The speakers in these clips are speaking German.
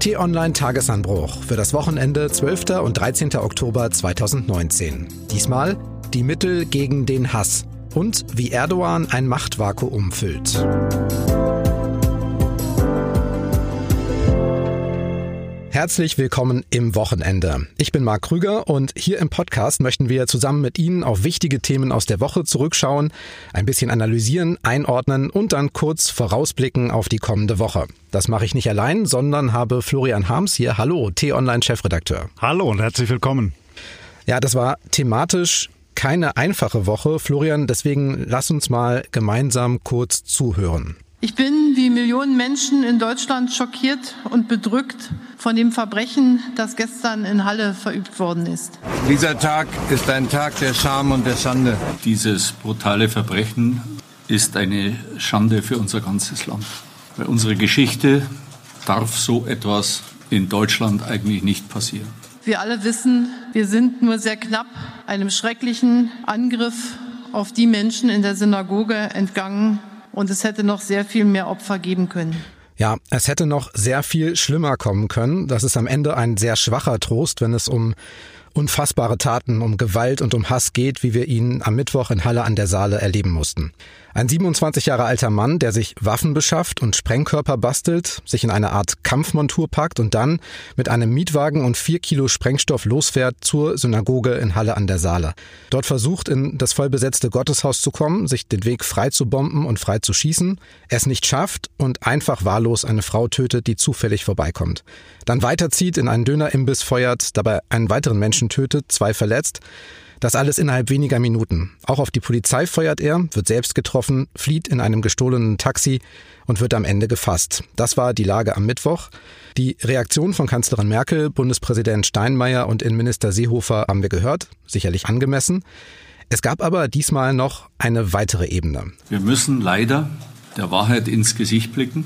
T-Online Tagesanbruch für das Wochenende 12. und 13. Oktober 2019. Diesmal die Mittel gegen den Hass und wie Erdogan ein Machtvakuum füllt. Herzlich willkommen im Wochenende. Ich bin Marc Krüger und hier im Podcast möchten wir zusammen mit Ihnen auf wichtige Themen aus der Woche zurückschauen, ein bisschen analysieren, einordnen und dann kurz vorausblicken auf die kommende Woche. Das mache ich nicht allein, sondern habe Florian Harms hier. Hallo, T-Online-Chefredakteur. Hallo und herzlich willkommen. Ja, das war thematisch keine einfache Woche. Florian, deswegen lass uns mal gemeinsam kurz zuhören. Ich bin wie Millionen Menschen in Deutschland schockiert und bedrückt von dem Verbrechen, das gestern in Halle verübt worden ist. Dieser Tag ist ein Tag der Scham und der Schande. Dieses brutale Verbrechen ist eine Schande für unser ganzes Land. Bei unserer Geschichte darf so etwas in Deutschland eigentlich nicht passieren. Wir alle wissen, wir sind nur sehr knapp einem schrecklichen Angriff auf die Menschen in der Synagoge entgangen, und es hätte noch sehr viel mehr Opfer geben können. Ja, es hätte noch sehr viel schlimmer kommen können. Das ist am Ende ein sehr schwacher Trost, wenn es um unfassbare Taten, um Gewalt und um Hass geht, wie wir ihn am Mittwoch in Halle an der Saale erleben mussten. Ein 27 Jahre alter Mann, der sich Waffen beschafft und Sprengkörper bastelt, sich in eine Art Kampfmontur packt und dann mit einem Mietwagen und vier Kilo Sprengstoff losfährt zur Synagoge in Halle an der Saale. Dort versucht, in das vollbesetzte Gotteshaus zu kommen, sich den Weg frei zu bomben und frei zu schießen, es nicht schafft und einfach wahllos eine Frau tötet, die zufällig vorbeikommt. Dann weiterzieht, in einen Dönerimbiss feuert, dabei einen weiteren Menschen tötet, zwei verletzt, das alles innerhalb weniger Minuten. Auch auf die Polizei feuert er, wird selbst getroffen, flieht in einem gestohlenen Taxi und wird am Ende gefasst. Das war die Lage am Mittwoch. Die Reaktion von Kanzlerin Merkel, Bundespräsident Steinmeier und Innenminister Seehofer haben wir gehört, sicherlich angemessen. Es gab aber diesmal noch eine weitere Ebene. Wir müssen leider der Wahrheit ins Gesicht blicken.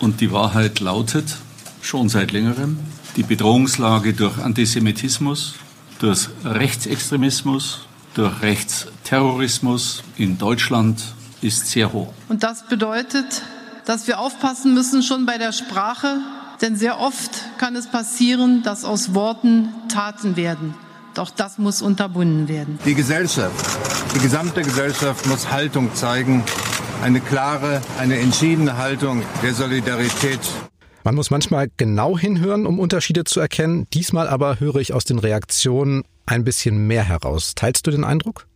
Und die Wahrheit lautet schon seit längerem, die Bedrohungslage durch Antisemitismus, durch Rechtsextremismus, durch Rechtsterrorismus in Deutschland ist sehr hoch. Und das bedeutet, dass wir aufpassen müssen schon bei der Sprache, denn sehr oft kann es passieren, dass aus Worten Taten werden. Doch das muss unterbunden werden. Die Gesellschaft, die gesamte Gesellschaft muss Haltung zeigen. Eine klare, eine entschiedene Haltung der Solidarität. Man muss manchmal genau hinhören, um Unterschiede zu erkennen. Diesmal aber höre ich aus den Reaktionen ein bisschen mehr heraus. Teilst du den Eindruck?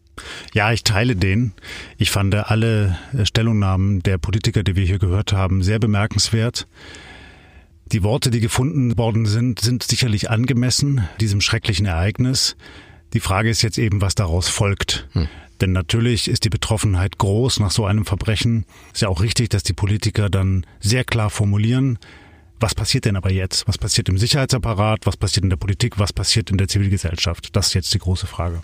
Ja, ich teile den. Ich fand alle Stellungnahmen der Politiker, die wir hier gehört haben, sehr bemerkenswert. Die Worte, die gefunden worden sind, sind sicherlich angemessen diesem schrecklichen Ereignis. Die Frage ist jetzt eben, was daraus folgt. Hm. Denn natürlich ist die Betroffenheit groß nach so einem Verbrechen. Ist ja auch richtig, dass die Politiker dann sehr klar formulieren, was passiert denn aber jetzt? Was passiert im Sicherheitsapparat? Was passiert in der Politik? Was passiert in der Zivilgesellschaft? Das ist jetzt die große Frage.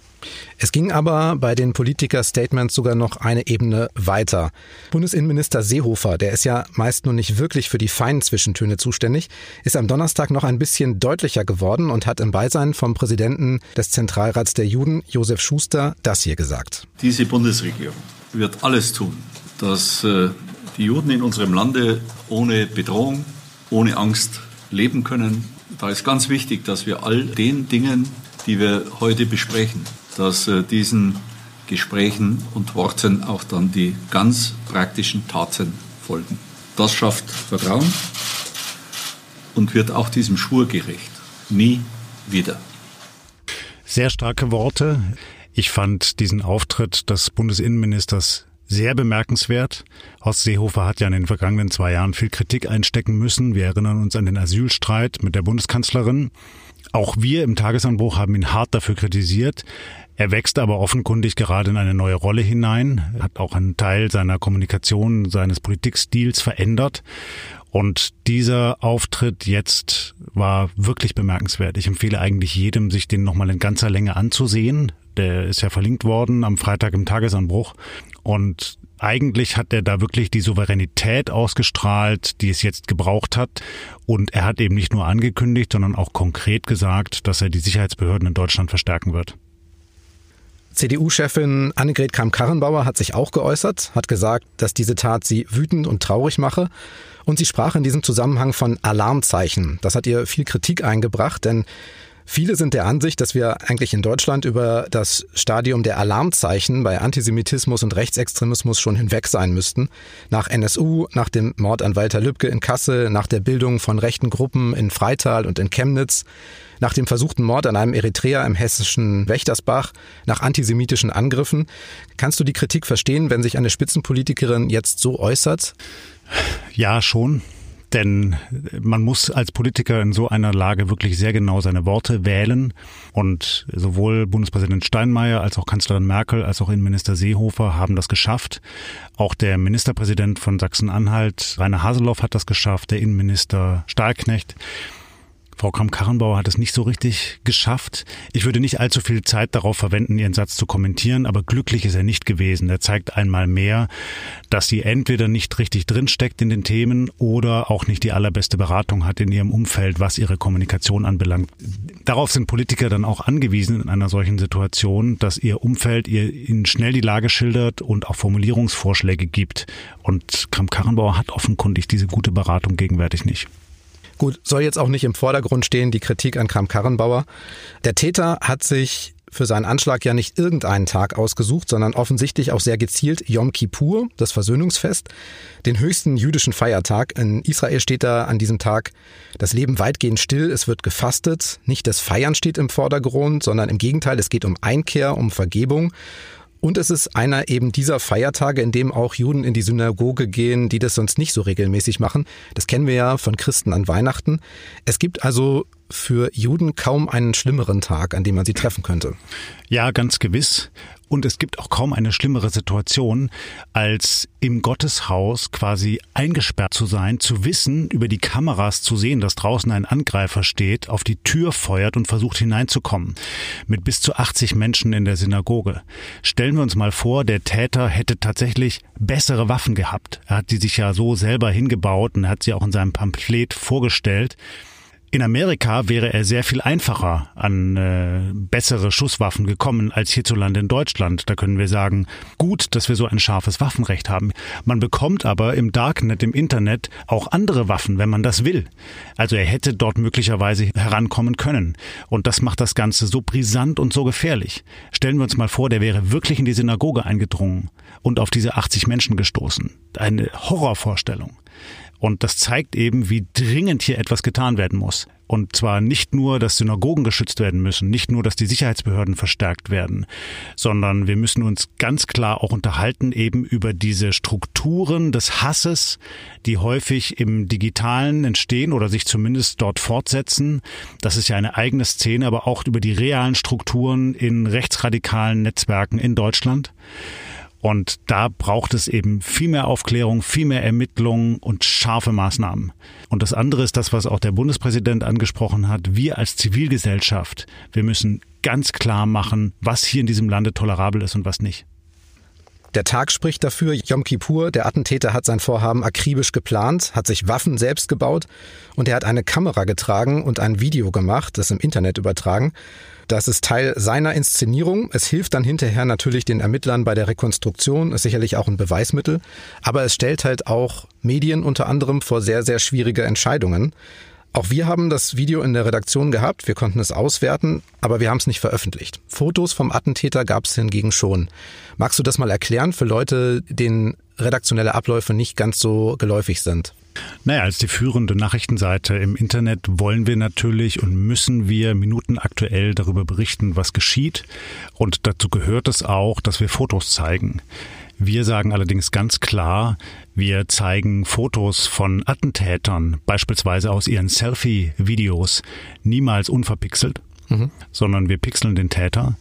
Es ging aber bei den Politiker-Statements sogar noch eine Ebene weiter. Bundesinnenminister Seehofer, der ist ja meist nur nicht wirklich für die feinen Zwischentöne zuständig, ist am Donnerstag noch ein bisschen deutlicher geworden und hat im Beisein vom Präsidenten des Zentralrats der Juden, Josef Schuster, das hier gesagt. Diese Bundesregierung wird alles tun, dass äh, die Juden in unserem Lande ohne Bedrohung ohne Angst leben können. Da ist ganz wichtig, dass wir all den Dingen, die wir heute besprechen, dass äh, diesen Gesprächen und Worten auch dann die ganz praktischen Taten folgen. Das schafft Vertrauen und wird auch diesem Schwur gerecht. Nie wieder. Sehr starke Worte. Ich fand diesen Auftritt des Bundesinnenministers sehr bemerkenswert. Horst Seehofer hat ja in den vergangenen zwei Jahren viel Kritik einstecken müssen. Wir erinnern uns an den Asylstreit mit der Bundeskanzlerin. Auch wir im Tagesanbruch haben ihn hart dafür kritisiert. Er wächst aber offenkundig gerade in eine neue Rolle hinein, hat auch einen Teil seiner Kommunikation, seines Politikstils verändert. Und dieser Auftritt jetzt war wirklich bemerkenswert. Ich empfehle eigentlich jedem, sich den nochmal in ganzer Länge anzusehen. Der ist ja verlinkt worden am Freitag im Tagesanbruch. Und eigentlich hat er da wirklich die Souveränität ausgestrahlt, die es jetzt gebraucht hat. Und er hat eben nicht nur angekündigt, sondern auch konkret gesagt, dass er die Sicherheitsbehörden in Deutschland verstärken wird. CDU-Chefin Annegret Kramp-Karrenbauer hat sich auch geäußert, hat gesagt, dass diese Tat sie wütend und traurig mache Und sie sprach in diesem Zusammenhang von Alarmzeichen. Das hat ihr viel Kritik eingebracht, denn Viele sind der Ansicht, dass wir eigentlich in Deutschland über das Stadium der Alarmzeichen bei Antisemitismus und Rechtsextremismus schon hinweg sein müssten. Nach NSU, nach dem Mord an Walter Lübcke in Kassel, nach der Bildung von rechten Gruppen in Freital und in Chemnitz, nach dem versuchten Mord an einem Eritreer im hessischen Wächtersbach, nach antisemitischen Angriffen. Kannst du die Kritik verstehen, wenn sich eine Spitzenpolitikerin jetzt so äußert? Ja, schon. Denn man muss als Politiker in so einer Lage wirklich sehr genau seine Worte wählen. Und sowohl Bundespräsident Steinmeier als auch Kanzlerin Merkel als auch Innenminister Seehofer haben das geschafft. Auch der Ministerpräsident von Sachsen-Anhalt, Rainer Haseloff, hat das geschafft, der Innenminister Stahlknecht. Frau Kramp-Karrenbauer hat es nicht so richtig geschafft. Ich würde nicht allzu viel Zeit darauf verwenden, ihren Satz zu kommentieren, aber glücklich ist er nicht gewesen. Er zeigt einmal mehr, dass sie entweder nicht richtig drinsteckt in den Themen oder auch nicht die allerbeste Beratung hat in ihrem Umfeld, was ihre Kommunikation anbelangt. Darauf sind Politiker dann auch angewiesen in einer solchen Situation, dass ihr Umfeld ihr ihnen schnell die Lage schildert und auch Formulierungsvorschläge gibt. Und Kramp-Karrenbauer hat offenkundig diese gute Beratung gegenwärtig nicht. Gut, soll jetzt auch nicht im Vordergrund stehen, die Kritik an Kram-Karrenbauer. Der Täter hat sich für seinen Anschlag ja nicht irgendeinen Tag ausgesucht, sondern offensichtlich auch sehr gezielt Yom Kippur, das Versöhnungsfest, den höchsten jüdischen Feiertag. In Israel steht da an diesem Tag das Leben weitgehend still, es wird gefastet. Nicht das Feiern steht im Vordergrund, sondern im Gegenteil, es geht um Einkehr, um Vergebung. Und es ist einer eben dieser Feiertage, in dem auch Juden in die Synagoge gehen, die das sonst nicht so regelmäßig machen. Das kennen wir ja von Christen an Weihnachten. Es gibt also für Juden kaum einen schlimmeren Tag, an dem man sie treffen könnte. Ja, ganz gewiss. Und es gibt auch kaum eine schlimmere Situation, als im Gotteshaus quasi eingesperrt zu sein, zu wissen, über die Kameras zu sehen, dass draußen ein Angreifer steht, auf die Tür feuert und versucht hineinzukommen. Mit bis zu 80 Menschen in der Synagoge. Stellen wir uns mal vor, der Täter hätte tatsächlich bessere Waffen gehabt. Er hat die sich ja so selber hingebaut und hat sie auch in seinem Pamphlet vorgestellt. In Amerika wäre er sehr viel einfacher an äh, bessere Schusswaffen gekommen als hierzulande in Deutschland. Da können wir sagen, gut, dass wir so ein scharfes Waffenrecht haben. Man bekommt aber im Darknet, im Internet auch andere Waffen, wenn man das will. Also er hätte dort möglicherweise herankommen können. Und das macht das Ganze so brisant und so gefährlich. Stellen wir uns mal vor, der wäre wirklich in die Synagoge eingedrungen und auf diese 80 Menschen gestoßen. Eine Horrorvorstellung. Und das zeigt eben, wie dringend hier etwas getan werden muss. Und zwar nicht nur, dass Synagogen geschützt werden müssen, nicht nur, dass die Sicherheitsbehörden verstärkt werden, sondern wir müssen uns ganz klar auch unterhalten eben über diese Strukturen des Hasses, die häufig im Digitalen entstehen oder sich zumindest dort fortsetzen. Das ist ja eine eigene Szene, aber auch über die realen Strukturen in rechtsradikalen Netzwerken in Deutschland. Und da braucht es eben viel mehr Aufklärung, viel mehr Ermittlungen und scharfe Maßnahmen. Und das andere ist das, was auch der Bundespräsident angesprochen hat. Wir als Zivilgesellschaft, wir müssen ganz klar machen, was hier in diesem Lande tolerabel ist und was nicht. Der Tag spricht dafür, Yom Kippur, der Attentäter hat sein Vorhaben akribisch geplant, hat sich Waffen selbst gebaut und er hat eine Kamera getragen und ein Video gemacht, das im Internet übertragen. Das ist Teil seiner Inszenierung. Es hilft dann hinterher natürlich den Ermittlern bei der Rekonstruktion, ist sicherlich auch ein Beweismittel. Aber es stellt halt auch Medien unter anderem vor sehr, sehr schwierige Entscheidungen. Auch wir haben das Video in der Redaktion gehabt, wir konnten es auswerten, aber wir haben es nicht veröffentlicht. Fotos vom Attentäter gab es hingegen schon. Magst du das mal erklären für Leute, denen redaktionelle Abläufe nicht ganz so geläufig sind? Naja, als die führende Nachrichtenseite im Internet wollen wir natürlich und müssen wir minutenaktuell darüber berichten, was geschieht. Und dazu gehört es auch, dass wir Fotos zeigen. Wir sagen allerdings ganz klar, wir zeigen Fotos von Attentätern, beispielsweise aus ihren Selfie-Videos, niemals unverpixelt, mhm. sondern wir pixeln den Täter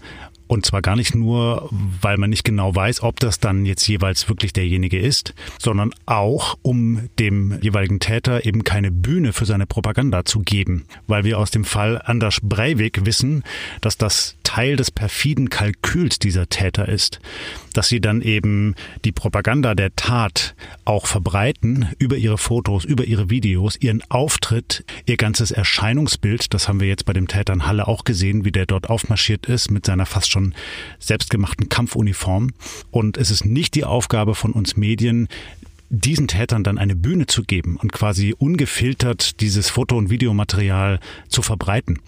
und zwar gar nicht nur, weil man nicht genau weiß, ob das dann jetzt jeweils wirklich derjenige ist, sondern auch, um dem jeweiligen Täter eben keine Bühne für seine Propaganda zu geben. Weil wir aus dem Fall Anders Breivik wissen, dass das Teil des perfiden Kalküls dieser Täter ist, dass sie dann eben die Propaganda der Tat auch verbreiten über ihre Fotos, über ihre Videos, ihren Auftritt, ihr ganzes Erscheinungsbild. Das haben wir jetzt bei dem Täter in Halle auch gesehen, wie der dort aufmarschiert ist mit seiner fast schon selbstgemachten Kampfuniform. Und es ist nicht die Aufgabe von uns Medien, diesen Tätern dann eine Bühne zu geben und quasi ungefiltert dieses Foto- und Videomaterial zu verbreiten.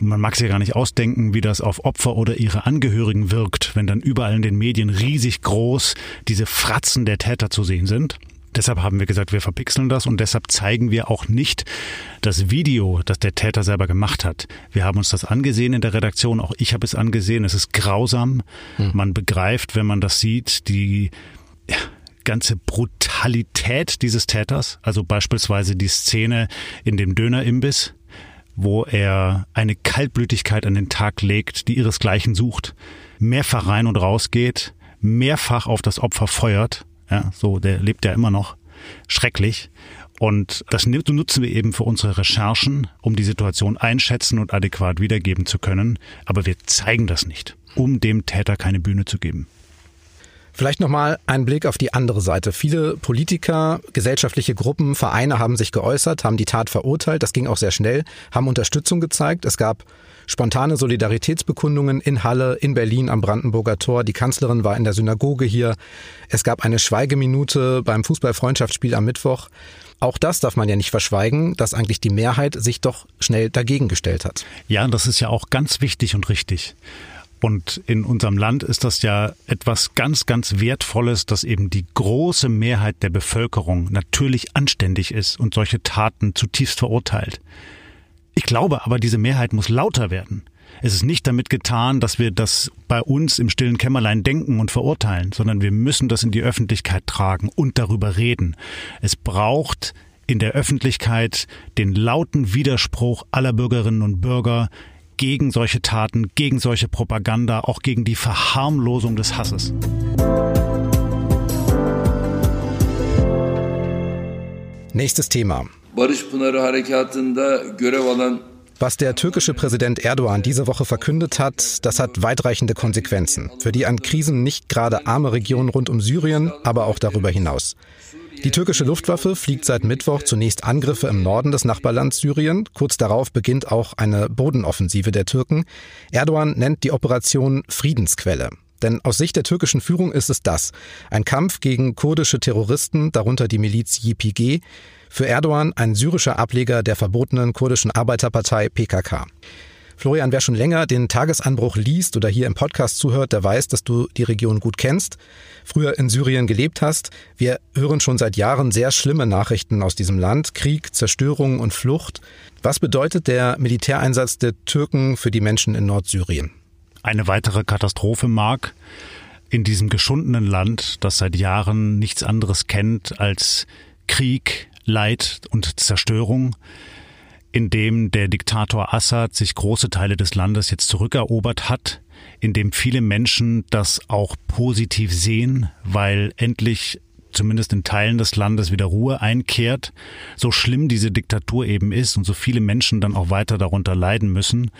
Man mag sich ja gar nicht ausdenken, wie das auf Opfer oder ihre Angehörigen wirkt, wenn dann überall in den Medien riesig groß diese Fratzen der Täter zu sehen sind. Deshalb haben wir gesagt, wir verpixeln das und deshalb zeigen wir auch nicht das Video, das der Täter selber gemacht hat. Wir haben uns das angesehen in der Redaktion, auch ich habe es angesehen. Es ist grausam. Hm. Man begreift, wenn man das sieht, die ja, ganze Brutalität dieses Täters. Also beispielsweise die Szene in dem Dönerimbiss, wo er eine Kaltblütigkeit an den Tag legt, die ihresgleichen sucht, mehrfach rein und raus geht, mehrfach auf das Opfer feuert ja, so, der lebt ja immer noch. Schrecklich. Und das nutzen wir eben für unsere Recherchen, um die Situation einschätzen und adäquat wiedergeben zu können. Aber wir zeigen das nicht, um dem Täter keine Bühne zu geben. Vielleicht nochmal ein Blick auf die andere Seite. Viele Politiker, gesellschaftliche Gruppen, Vereine haben sich geäußert, haben die Tat verurteilt. Das ging auch sehr schnell, haben Unterstützung gezeigt. Es gab spontane Solidaritätsbekundungen in Halle, in Berlin am Brandenburger Tor. Die Kanzlerin war in der Synagoge hier. Es gab eine Schweigeminute beim Fußballfreundschaftsspiel am Mittwoch. Auch das darf man ja nicht verschweigen, dass eigentlich die Mehrheit sich doch schnell dagegen gestellt hat. Ja, das ist ja auch ganz wichtig und richtig. Und in unserem Land ist das ja etwas ganz, ganz Wertvolles, dass eben die große Mehrheit der Bevölkerung natürlich anständig ist und solche Taten zutiefst verurteilt. Ich glaube aber, diese Mehrheit muss lauter werden. Es ist nicht damit getan, dass wir das bei uns im stillen Kämmerlein denken und verurteilen, sondern wir müssen das in die Öffentlichkeit tragen und darüber reden. Es braucht in der Öffentlichkeit den lauten Widerspruch aller Bürgerinnen und Bürger gegen solche Taten, gegen solche Propaganda, auch gegen die Verharmlosung des Hasses. Nächstes Thema. Was der türkische Präsident Erdogan diese Woche verkündet hat, das hat weitreichende Konsequenzen für die an Krisen nicht gerade arme Region rund um Syrien, aber auch darüber hinaus. Die türkische Luftwaffe fliegt seit Mittwoch zunächst Angriffe im Norden des Nachbarlands Syrien. Kurz darauf beginnt auch eine Bodenoffensive der Türken. Erdogan nennt die Operation Friedensquelle. Denn aus Sicht der türkischen Führung ist es das. Ein Kampf gegen kurdische Terroristen, darunter die Miliz YPG, für Erdogan ein syrischer Ableger der verbotenen kurdischen Arbeiterpartei PKK. Florian, wer schon länger den Tagesanbruch liest oder hier im Podcast zuhört, der weiß, dass du die Region gut kennst, früher in Syrien gelebt hast. Wir hören schon seit Jahren sehr schlimme Nachrichten aus diesem Land. Krieg, Zerstörung und Flucht. Was bedeutet der Militäreinsatz der Türken für die Menschen in Nordsyrien? Eine weitere Katastrophe mag in diesem geschundenen Land, das seit Jahren nichts anderes kennt als Krieg, Leid und Zerstörung, in dem der Diktator Assad sich große Teile des Landes jetzt zurückerobert hat, in dem viele Menschen das auch positiv sehen, weil endlich zumindest in Teilen des Landes wieder Ruhe einkehrt, so schlimm diese Diktatur eben ist und so viele Menschen dann auch weiter darunter leiden müssen,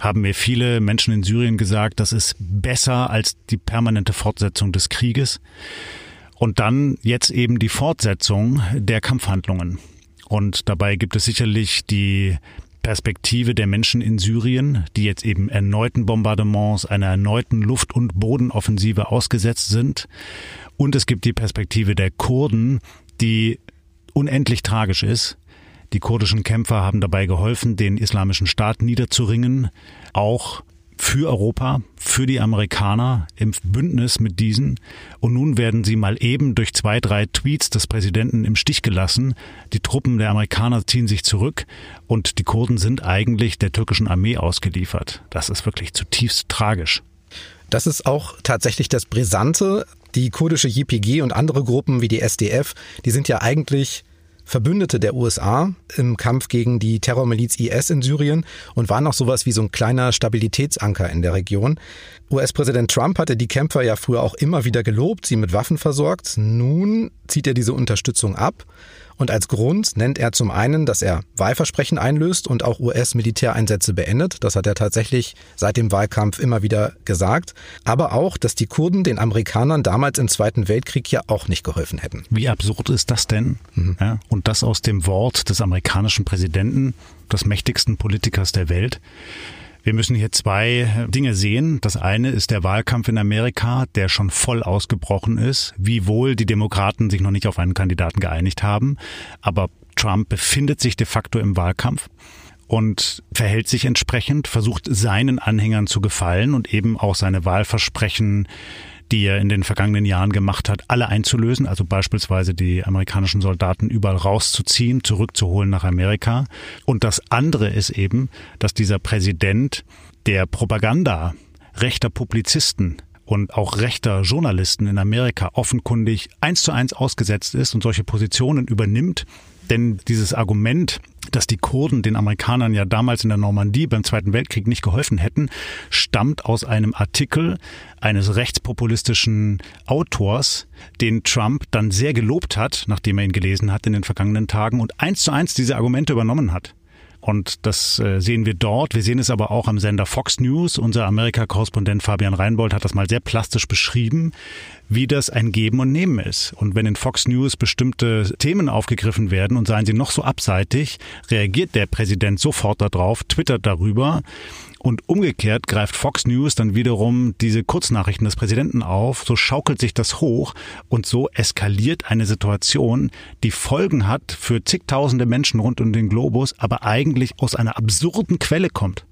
haben mir viele Menschen in Syrien gesagt, das ist besser als die permanente Fortsetzung des Krieges. Und dann jetzt eben die Fortsetzung der Kampfhandlungen. Und dabei gibt es sicherlich die Perspektive der Menschen in Syrien, die jetzt eben erneuten Bombardements, einer erneuten Luft- und Bodenoffensive ausgesetzt sind. Und es gibt die Perspektive der Kurden, die unendlich tragisch ist. Die kurdischen Kämpfer haben dabei geholfen, den islamischen Staat niederzuringen, auch für Europa, für die Amerikaner im Bündnis mit diesen. Und nun werden sie mal eben durch zwei, drei Tweets des Präsidenten im Stich gelassen. Die Truppen der Amerikaner ziehen sich zurück und die Kurden sind eigentlich der türkischen Armee ausgeliefert. Das ist wirklich zutiefst tragisch. Das ist auch tatsächlich das Brisante. Die kurdische YPG und andere Gruppen wie die SDF, die sind ja eigentlich Verbündete der USA im Kampf gegen die Terrormiliz IS in Syrien und waren auch sowas wie so ein kleiner Stabilitätsanker in der Region. US-Präsident Trump hatte die Kämpfer ja früher auch immer wieder gelobt, sie mit Waffen versorgt. Nun zieht er diese Unterstützung ab und als Grund nennt er zum einen, dass er Wahlversprechen einlöst und auch US-Militäreinsätze beendet. Das hat er tatsächlich seit dem Wahlkampf immer wieder gesagt. Aber auch, dass die Kurden den Amerikanern damals im Zweiten Weltkrieg ja auch nicht geholfen hätten. Wie absurd ist das denn? Mhm. Ja, und das aus dem Wort des amerikanischen Präsidenten, des mächtigsten Politikers der Welt. Wir müssen hier zwei Dinge sehen. Das eine ist der Wahlkampf in Amerika, der schon voll ausgebrochen ist, wiewohl die Demokraten sich noch nicht auf einen Kandidaten geeinigt haben. Aber Trump befindet sich de facto im Wahlkampf und verhält sich entsprechend, versucht seinen Anhängern zu gefallen und eben auch seine Wahlversprechen die er in den vergangenen Jahren gemacht hat, alle einzulösen, also beispielsweise die amerikanischen Soldaten überall rauszuziehen, zurückzuholen nach Amerika. Und das andere ist eben, dass dieser Präsident der Propaganda rechter Publizisten und auch rechter Journalisten in Amerika offenkundig eins zu eins ausgesetzt ist und solche Positionen übernimmt, denn dieses Argument, dass die Kurden den Amerikanern ja damals in der Normandie beim Zweiten Weltkrieg nicht geholfen hätten, stammt aus einem Artikel eines rechtspopulistischen Autors, den Trump dann sehr gelobt hat, nachdem er ihn gelesen hat in den vergangenen Tagen und eins zu eins diese Argumente übernommen hat. Und das äh, sehen wir dort. Wir sehen es aber auch am Sender Fox News. Unser Amerika-Korrespondent Fabian Reinbold hat das mal sehr plastisch beschrieben, wie das ein Geben und Nehmen ist. Und wenn in Fox News bestimmte Themen aufgegriffen werden und seien sie noch so abseitig, reagiert der Präsident sofort darauf, twittert darüber und umgekehrt greift Fox News dann wiederum diese Kurznachrichten des Präsidenten auf, so schaukelt sich das hoch und so eskaliert eine Situation, die Folgen hat für zigtausende Menschen rund um den Globus, aber eigentlich aus einer absurden Quelle kommt.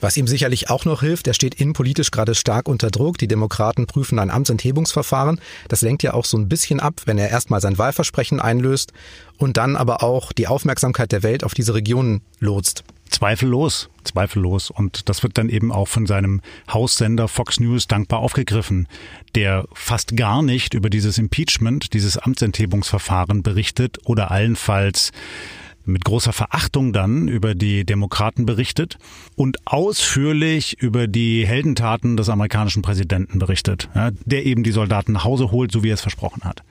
Was ihm sicherlich auch noch hilft, er steht innenpolitisch gerade stark unter Druck. Die Demokraten prüfen ein Amtsenthebungsverfahren. Das lenkt ja auch so ein bisschen ab, wenn er erstmal sein Wahlversprechen einlöst und dann aber auch die Aufmerksamkeit der Welt auf diese Regionen lotst. Zweifellos, zweifellos. Und das wird dann eben auch von seinem Haussender Fox News dankbar aufgegriffen, der fast gar nicht über dieses Impeachment, dieses Amtsenthebungsverfahren berichtet oder allenfalls mit großer Verachtung dann über die Demokraten berichtet und ausführlich über die Heldentaten des amerikanischen Präsidenten berichtet, ja, der eben die Soldaten nach Hause holt, so wie er es versprochen hat.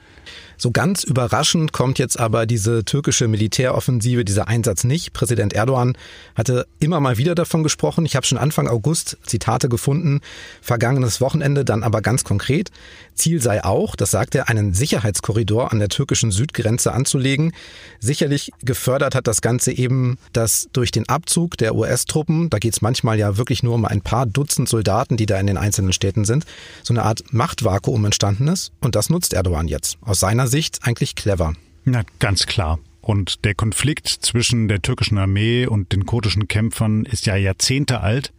So ganz überraschend kommt jetzt aber diese türkische Militäroffensive, dieser Einsatz nicht. Präsident Erdogan hatte immer mal wieder davon gesprochen. Ich habe schon Anfang August Zitate gefunden, vergangenes Wochenende dann aber ganz konkret. Ziel sei auch, das sagt er, einen Sicherheitskorridor an der türkischen Südgrenze anzulegen. Sicherlich gefördert hat das Ganze eben, dass durch den Abzug der US-Truppen, da geht es manchmal ja wirklich nur um ein paar Dutzend Soldaten, die da in den einzelnen Städten sind, so eine Art Machtvakuum entstanden ist. Und das nutzt Erdogan jetzt. Aus seiner Sicht eigentlich clever. Na, ganz klar. Und der Konflikt zwischen der türkischen Armee und den kurdischen Kämpfern ist ja Jahrzehnte alt.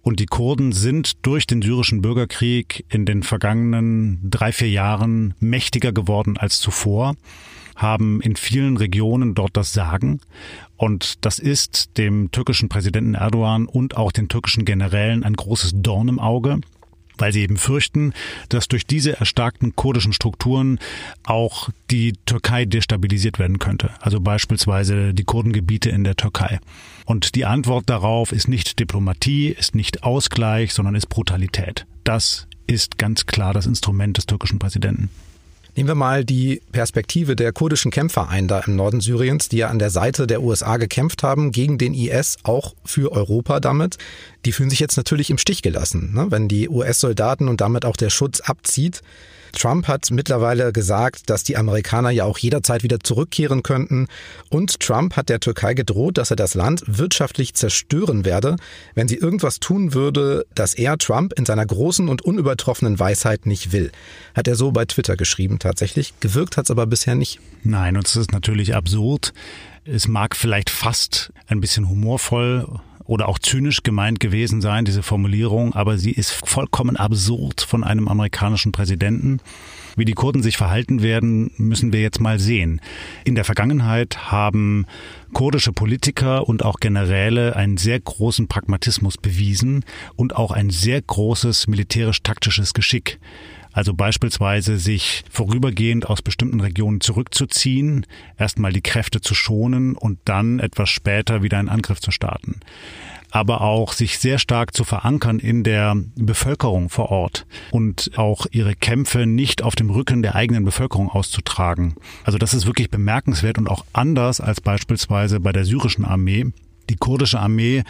Und die Kurden sind durch den syrischen Bürgerkrieg in den vergangenen drei, vier Jahren mächtiger geworden als zuvor, haben in vielen Regionen dort das Sagen. Und das ist dem türkischen Präsidenten Erdogan und auch den türkischen Generälen ein großes Dorn im Auge weil sie eben fürchten, dass durch diese erstarkten kurdischen Strukturen auch die Türkei destabilisiert werden könnte. Also beispielsweise die Kurdengebiete in der Türkei. Und die Antwort darauf ist nicht Diplomatie, ist nicht Ausgleich, sondern ist Brutalität. Das ist ganz klar das Instrument des türkischen Präsidenten. Nehmen wir mal die Perspektive der kurdischen Kämpfer ein, da im Norden Syriens, die ja an der Seite der USA gekämpft haben, gegen den IS, auch für Europa damit. Die fühlen sich jetzt natürlich im Stich gelassen, ne? wenn die US-Soldaten und damit auch der Schutz abzieht. Trump hat mittlerweile gesagt, dass die Amerikaner ja auch jederzeit wieder zurückkehren könnten. Und Trump hat der Türkei gedroht, dass er das Land wirtschaftlich zerstören werde, wenn sie irgendwas tun würde, das er Trump in seiner großen und unübertroffenen Weisheit nicht will. Hat er so bei Twitter geschrieben tatsächlich. Gewirkt hat es aber bisher nicht. Nein, und es ist natürlich absurd. Es mag vielleicht fast ein bisschen humorvoll oder auch zynisch gemeint gewesen sein, diese Formulierung, aber sie ist vollkommen absurd von einem amerikanischen Präsidenten. Wie die Kurden sich verhalten werden, müssen wir jetzt mal sehen. In der Vergangenheit haben kurdische Politiker und auch Generäle einen sehr großen Pragmatismus bewiesen und auch ein sehr großes militärisch-taktisches Geschick. Also beispielsweise sich vorübergehend aus bestimmten Regionen zurückzuziehen, erstmal die Kräfte zu schonen und dann etwas später wieder einen Angriff zu starten aber auch sich sehr stark zu verankern in der Bevölkerung vor Ort und auch ihre Kämpfe nicht auf dem Rücken der eigenen Bevölkerung auszutragen. Also das ist wirklich bemerkenswert und auch anders als beispielsweise bei der syrischen Armee, die kurdische Armee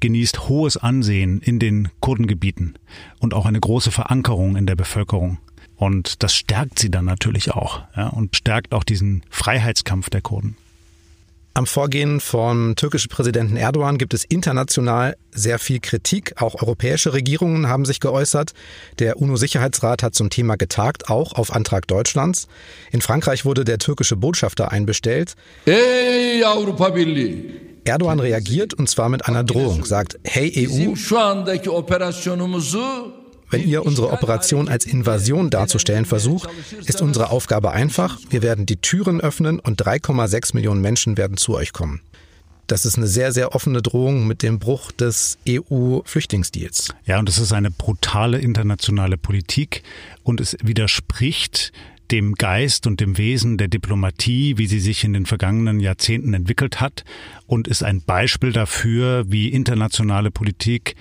genießt hohes Ansehen in den Kurdengebieten und auch eine große Verankerung in der Bevölkerung. Und das stärkt sie dann natürlich auch ja, und stärkt auch diesen Freiheitskampf der Kurden. Am Vorgehen vom türkischen Präsidenten Erdogan gibt es international sehr viel Kritik. Auch europäische Regierungen haben sich geäußert. Der UNO-Sicherheitsrat hat zum Thema getagt, auch auf Antrag Deutschlands. In Frankreich wurde der türkische Botschafter einbestellt. Ey Avrupa Birliği! Erdogan reagiert und zwar mit einer Drohung, sagt, hey EU, wenn ihr unsere Operation als Invasion darzustellen versucht, ist unsere Aufgabe einfach. Wir werden die Türen öffnen und 3,6 Millionen Menschen werden zu euch kommen. Das ist eine sehr, sehr offene Drohung mit dem Bruch des EU-Flüchtlingsdeals. Ja, und es ist eine brutale internationale Politik und es widerspricht dem Geist und dem Wesen der Diplomatie, wie sie sich in den vergangenen Jahrzehnten entwickelt hat und ist ein Beispiel dafür, wie internationale Politik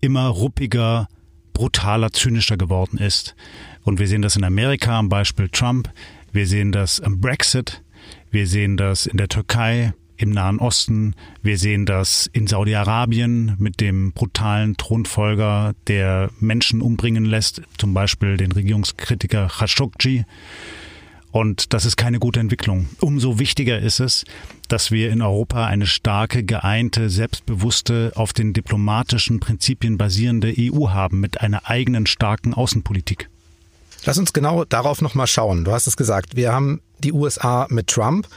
immer ruppiger, brutaler, zynischer geworden ist. Und wir sehen das in Amerika am Beispiel Trump, wir sehen das am Brexit, wir sehen das in der Türkei, im Nahen Osten, wir sehen das in Saudi-Arabien mit dem brutalen Thronfolger, der Menschen umbringen lässt, zum Beispiel den Regierungskritiker Khashoggi. Und das ist keine gute Entwicklung. Umso wichtiger ist es, dass wir in Europa eine starke, geeinte, selbstbewusste, auf den diplomatischen Prinzipien basierende EU haben mit einer eigenen starken Außenpolitik. Lass uns genau darauf nochmal schauen. Du hast es gesagt, wir haben die USA mit Trump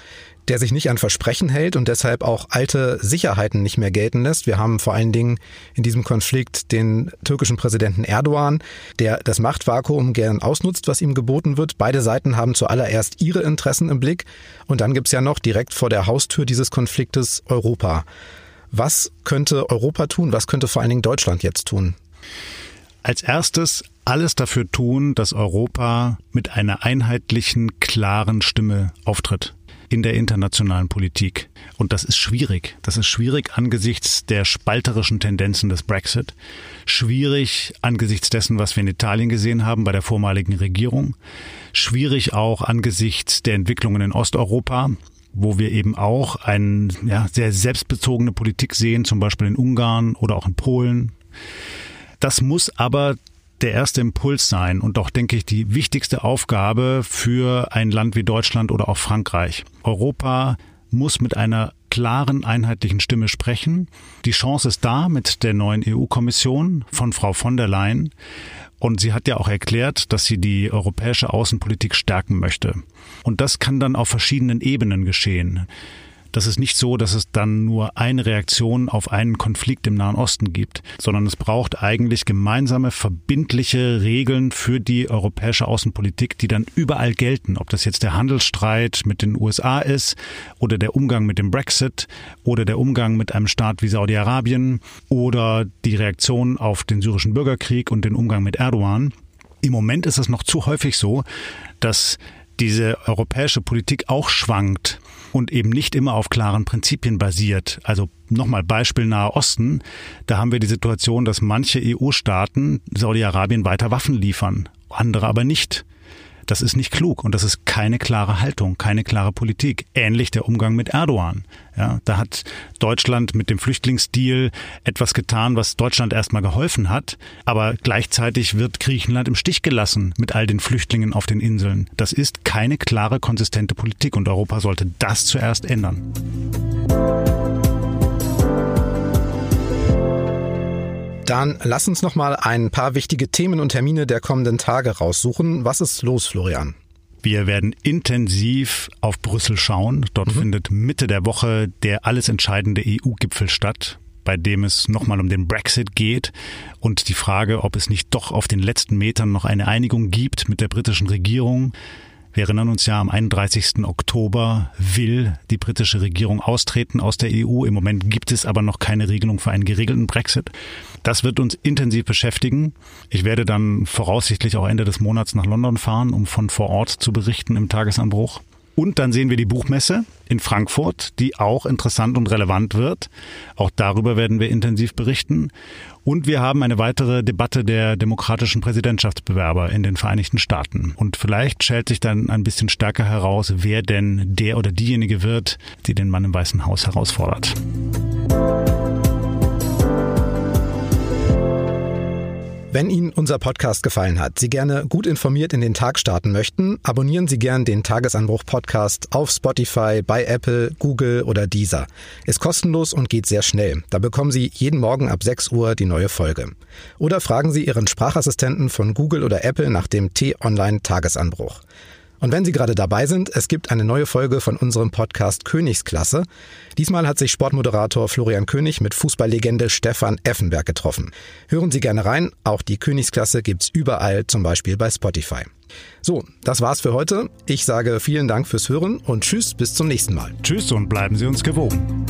der sich nicht an Versprechen hält und deshalb auch alte Sicherheiten nicht mehr gelten lässt. Wir haben vor allen Dingen in diesem Konflikt den türkischen Präsidenten Erdogan, der das Machtvakuum gern ausnutzt, was ihm geboten wird. Beide Seiten haben zuallererst ihre Interessen im Blick. Und dann gibt's ja noch direkt vor der Haustür dieses Konfliktes Europa. Was könnte Europa tun? Was könnte vor allen Dingen Deutschland jetzt tun? Als erstes alles dafür tun, dass Europa mit einer einheitlichen, klaren Stimme auftritt in der internationalen Politik. Und das ist schwierig. Das ist schwierig angesichts der spalterischen Tendenzen des Brexit. Schwierig angesichts dessen, was wir in Italien gesehen haben bei der vormaligen Regierung. Schwierig auch angesichts der Entwicklungen in Osteuropa wo wir eben auch eine ja, sehr selbstbezogene Politik sehen, zum Beispiel in Ungarn oder auch in Polen. Das muss aber der erste Impuls sein und doch, denke ich, die wichtigste Aufgabe für ein Land wie Deutschland oder auch Frankreich. Europa muss mit einer klaren, einheitlichen Stimme sprechen. Die Chance ist da mit der neuen EU-Kommission von Frau von der Leyen. Und sie hat ja auch erklärt, dass sie die europäische Außenpolitik stärken möchte. Und das kann dann auf verschiedenen Ebenen geschehen. Das ist nicht so, dass es dann nur eine Reaktion auf einen Konflikt im Nahen Osten gibt, sondern es braucht eigentlich gemeinsame, verbindliche Regeln für die europäische Außenpolitik, die dann überall gelten. Ob das jetzt der Handelsstreit mit den USA ist oder der Umgang mit dem Brexit oder der Umgang mit einem Staat wie Saudi-Arabien oder die Reaktion auf den syrischen Bürgerkrieg und den Umgang mit Erdogan. Im Moment ist es noch zu häufig so, dass diese europäische Politik auch schwankt und eben nicht immer auf klaren Prinzipien basiert. Also nochmal Beispiel Nahe Osten. Da haben wir die Situation, dass manche EU-Staaten Saudi-Arabien weiter Waffen liefern, andere aber nicht. Das ist nicht klug und das ist keine klare Haltung, keine klare Politik. Ähnlich der Umgang mit Erdogan. Ja, da hat Deutschland mit dem Flüchtlingsdeal etwas getan, was Deutschland erstmal geholfen hat, aber gleichzeitig wird Griechenland im Stich gelassen mit all den Flüchtlingen auf den Inseln. Das ist keine klare, konsistente Politik und Europa sollte das zuerst ändern. Dann lass uns noch mal ein paar wichtige Themen und Termine der kommenden Tage raussuchen. Was ist los, Florian? Wir werden intensiv auf Brüssel schauen. Dort mhm. findet Mitte der Woche der alles entscheidende EU-Gipfel statt bei dem es nochmal um den Brexit geht und die Frage, ob es nicht doch auf den letzten Metern noch eine Einigung gibt mit der britischen Regierung. Wir erinnern uns ja, am 31. Oktober will die britische Regierung austreten aus der EU. Im Moment gibt es aber noch keine Regelung für einen geregelten Brexit. Das wird uns intensiv beschäftigen. Ich werde dann voraussichtlich auch Ende des Monats nach London fahren, um von vor Ort zu berichten im Tagesanbruch. Und dann sehen wir die Buchmesse in Frankfurt, die auch interessant und relevant wird. Auch darüber werden wir intensiv berichten. Und wir haben eine weitere Debatte der demokratischen Präsidentschaftsbewerber in den Vereinigten Staaten. Und vielleicht schält sich dann ein bisschen stärker heraus, wer denn der oder diejenige wird, die den Mann im Weißen Haus herausfordert. Wenn Ihnen unser Podcast gefallen hat, Sie gerne gut informiert in den Tag starten möchten, abonnieren Sie gern den Tagesanbruch Podcast auf Spotify, bei Apple, Google oder Deezer. Ist kostenlos und geht sehr schnell. Da bekommen Sie jeden Morgen ab 6 Uhr die neue Folge. Oder fragen Sie Ihren Sprachassistenten von Google oder Apple nach dem T-Online Tagesanbruch. Und wenn Sie gerade dabei sind, es gibt eine neue Folge von unserem Podcast Königsklasse. Diesmal hat sich Sportmoderator Florian König mit Fußballlegende Stefan Effenberg getroffen. Hören Sie gerne rein, auch die Königsklasse gibt's überall, zum Beispiel bei Spotify. So, das war's für heute. Ich sage vielen Dank fürs Hören und tschüss bis zum nächsten Mal. Tschüss und bleiben Sie uns gewogen.